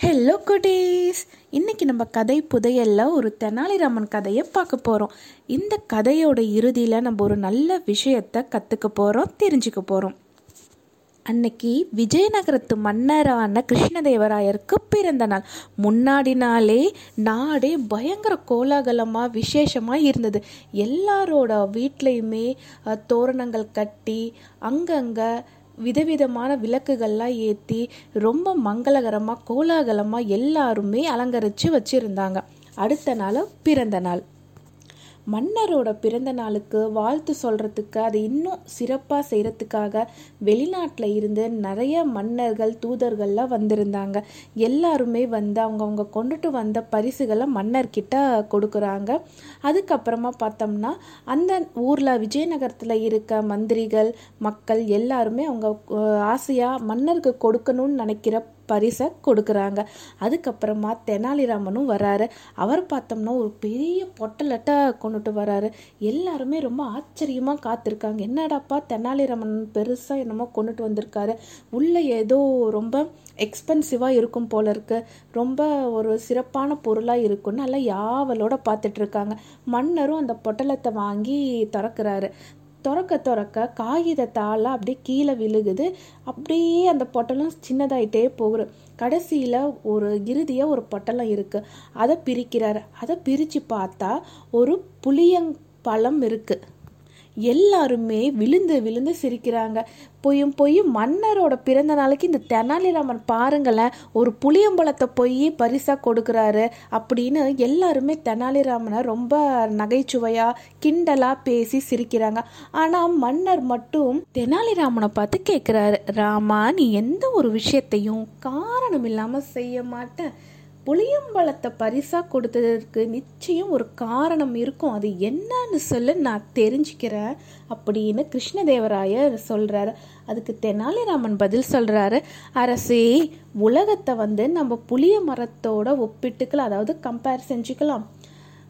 Hello குட்டீஸ் இன்னைக்கு நம்ம கதை புதையல்ல ஒரு தெனாலிராமன் கதையை பார்க்க போகிறோம் இந்த கதையோட இறுதியில் நம்ம ஒரு நல்ல விஷயத்தை கற்றுக்க போகிறோம் தெரிஞ்சுக்க போகிறோம் அன்னைக்கு விஜயநகரத்து மன்னரான கிருஷ்ணதேவராயருக்கு பிறந்த நாள். முன்னாடி நாளே நாடே பயங்கர கோலாகலமாக விசேஷமாக இருந்தது. எல்லாரோட வீட்லேயுமே தோரணங்கள் கட்டி அங்கங்கே விதவிதமான விளக்குகள்லாம் ஏற்றி ரொம்ப மங்களகரமாக கோலாகலமாக எல்லாருமே அலங்கரித்து வச்சுருந்தாங்க. அடுத்த நாள் பிறந்த நாள். மன்னரோட பிறந்த நாளுக்கு வாழ்த்து சொல்கிறதுக்கு அதை இன்னும் சிறப்பாக செய்கிறதுக்காக வெளிநாட்டில் இருந்து நிறைய மன்னர்கள் தூதர்கள்லாம் வந்திருந்தாங்க. எல்லாருமே வந்து அவங்கவுங்க கொண்டுட்டு வந்த பரிசுகளை மன்னர்கிட்ட கொடுக்குறாங்க. அதுக்கப்புறமா பார்த்தோம்னா அந்த ஊரில் விஜயநகரத்தில் இருக்க மந்திரிகள் மக்கள் எல்லாருமே அவங்க ஆசையாக மன்னருக்கு கொடுக்கணும்னு நினைக்கிற பரிசை கொடுக்குறாங்க. அதுக்கப்புறமா தெனாலிராமனும் வராரு. அவர் பார்த்தோம்னா ஒரு பெரிய பொட்டலட்டை கொண்டுட்டு வராரு. எல்லாருமே ரொம்ப ஆச்சரியமாக காத்திருக்காங்க. என்னடாப்பா தெனாலிராமன் பெருசாக என்னமோ கொண்டுட்டு வந்திருக்காரு. உள்ளே ஏதோ ரொம்ப எக்ஸ்பென்சிவாக இருக்கும் போல இருக்கு. ரொம்ப ஒரு சிறப்பான பொருளாக இருக்கும்னு நல்லா யாவலோட பார்த்துட்ருக்காங்க மன்னரும் அந்த பொட்டலத்தை வாங்கி திறக்கிறாரு. திறக்க திறக்க காகிதத்தால் அப்படியே கீழே விழுகுது. அப்படியே அந்த பொட்டலம் சின்னதாயிட்டே போகுது. கடைசியில் ஒரு இறுதியாக ஒரு பொட்டலம் இருக்குது அதை பிரிக்கிறாரு. அதை பிரித்து பார்த்தா ஒரு புளியங் பழம் இருக்குது எல்லாருமே விழுந்து விழுந்து சிரிக்கிறாங்க. பொய்யும் பொய்யும் மன்னரோட பிறந்த நாளைக்கு இந்த தெனாலிராமன் பாருங்களேன் ஒரு புளியம்பழத்தை போய் பரிசாக கொடுக்குறாரு அப்படின்னு எல்லாருமே தெனாலிராமனை ரொம்ப நகைச்சுவையாக கிண்டலாக பேசி சிரிக்கிறாங்க. ஆனால் மன்னர் மட்டும் தெனாலிராமனை பார்த்து கேட்குறாரு ராமா நீ எந்த ஒரு விஷயத்தையும் காரணம் இல்லாமல் செய்ய மாட்டேன் புளியம்பழத்தை பரிசாக கொடுத்ததற்கு நிச்சயம் ஒரு காரணம் இருக்கும். அது என்னன்னு சொல்லு நான் தெரிஞ்சுக்கிறேன் அப்படின்னு கிருஷ்ணதேவராயர் சொல்கிறாரு அதுக்கு தெனாலிராமன் பதில் சொல்கிறாரு அரசே உலகத்தை வந்து நம்ம புளிய மரத்தோட ஒப்பிட்டுக்கலாம் அதாவது கம்பேர் செஞ்சுக்கலாம்.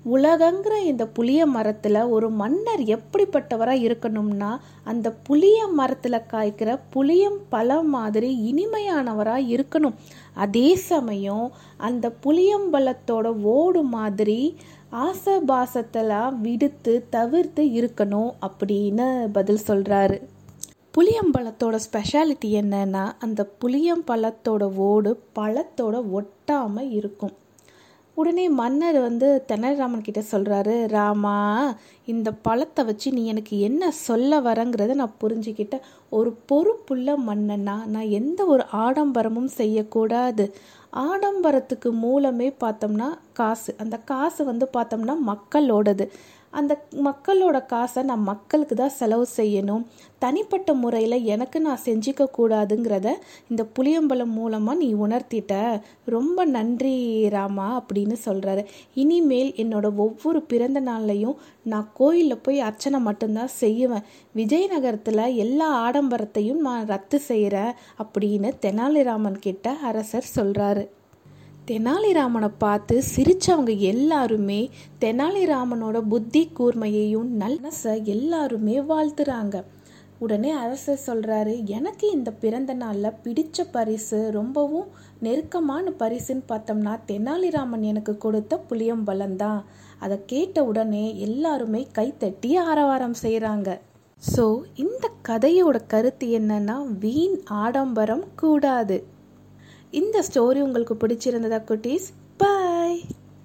உலகங்கிற இந்த புளிய மரத்தில் ஒரு மன்னர் எப்படிப்பட்டவராக இருக்கணும்னா அந்த புளிய மரத்தில் காய்க்கிற புளியம் பழம் மாதிரி இனிமையானவராக இருக்கணும். அதே சமயம் அந்த புளியம்பழத்தோட ஓடு மாதிரி ஆசபாசத்தெல்லாம் விடுத்து தவிர்த்து இருக்கணும் அப்படின்னு பதில் சொல்கிறாரு புளியம்பழத்தோட ஸ்பெஷாலிட்டி என்னன்னா அந்த புளியம்பழத்தோட ஓடு பழத்தோட ஒட்டாமல் இருக்கும். உடனே மன்னர் வந்து தெனாலிராமன் கிட்ட சொல்கிறாரு ராமா இந்த பழத்தை வச்சு நீ எனக்கு என்ன சொல்ல வரங்கிறத நான் புரிஞ்சுக்கிட்டேன். ஒரு பொறுப்புள்ள மன்னனா நான் எந்த ஒரு ஆடம்பரமும் செய்யக்கூடாது. ஆடம்பரத்துக்கு மூலமே பார்த்தோம்னா காசு. அந்த காசு வந்து பார்த்தோம்னா மக்களோடது. அந்த மக்களோட காசை நான் மக்களுக்கு தான் செலவு செய்யணும். தனிப்பட்ட முறையில் எனக்கு நான் செஞ்சிக்க கூடாதுங்கிறத இந்த புளியம்பலம் மூலமாக நீ உணர்த்திட்ட. ரொம்ப நன்றி ராமா அப்படின்னு சொல்கிறாரு இனிமேல் என்னோட ஒவ்வொரு பிறந்த நாள்லையும் நான் கோயிலில் போய் அர்ச்சனை மட்டும்தான் செய்வேன். விஜயநகரத்தில் எல்லா ஆடம்பரத்தையும் நான் ரத்து செய்கிறேன் அப்படின்னு தெனாலிராமன் கிட்ட அரசர் சொல்கிறாரு தெனாலிராமனை பார்த்து சிரித்தவங்க எல்லாருமே தெனாலிராமனோட புத்தி கூர்மையையும் நல்லசை எல்லாருமே வாழ்த்துறாங்க. உடனே அரசர் சொல்கிறாரு எனக்கு இந்த பிறந்த நாளில் பிடிச்ச பரிசு ரொம்பவும் நெருக்கமான பரிசுன்னு பார்த்தோம்னா தெனாலிராமன் எனக்கு கொடுத்த புளியம்பழம் தான். அதை கேட்ட உடனே எல்லாருமே கைத்தட்டி ஆரவாரம் செய்கிறாங்க ஸோ இந்த கதையோட கருத்து என்னன்னா வீண் ஆடம்பரம் கூடாது. இந்த ஸ்டோரி உங்களுக்கு பிடிச்சிருந்ததா குட்டீஸ்? பாய்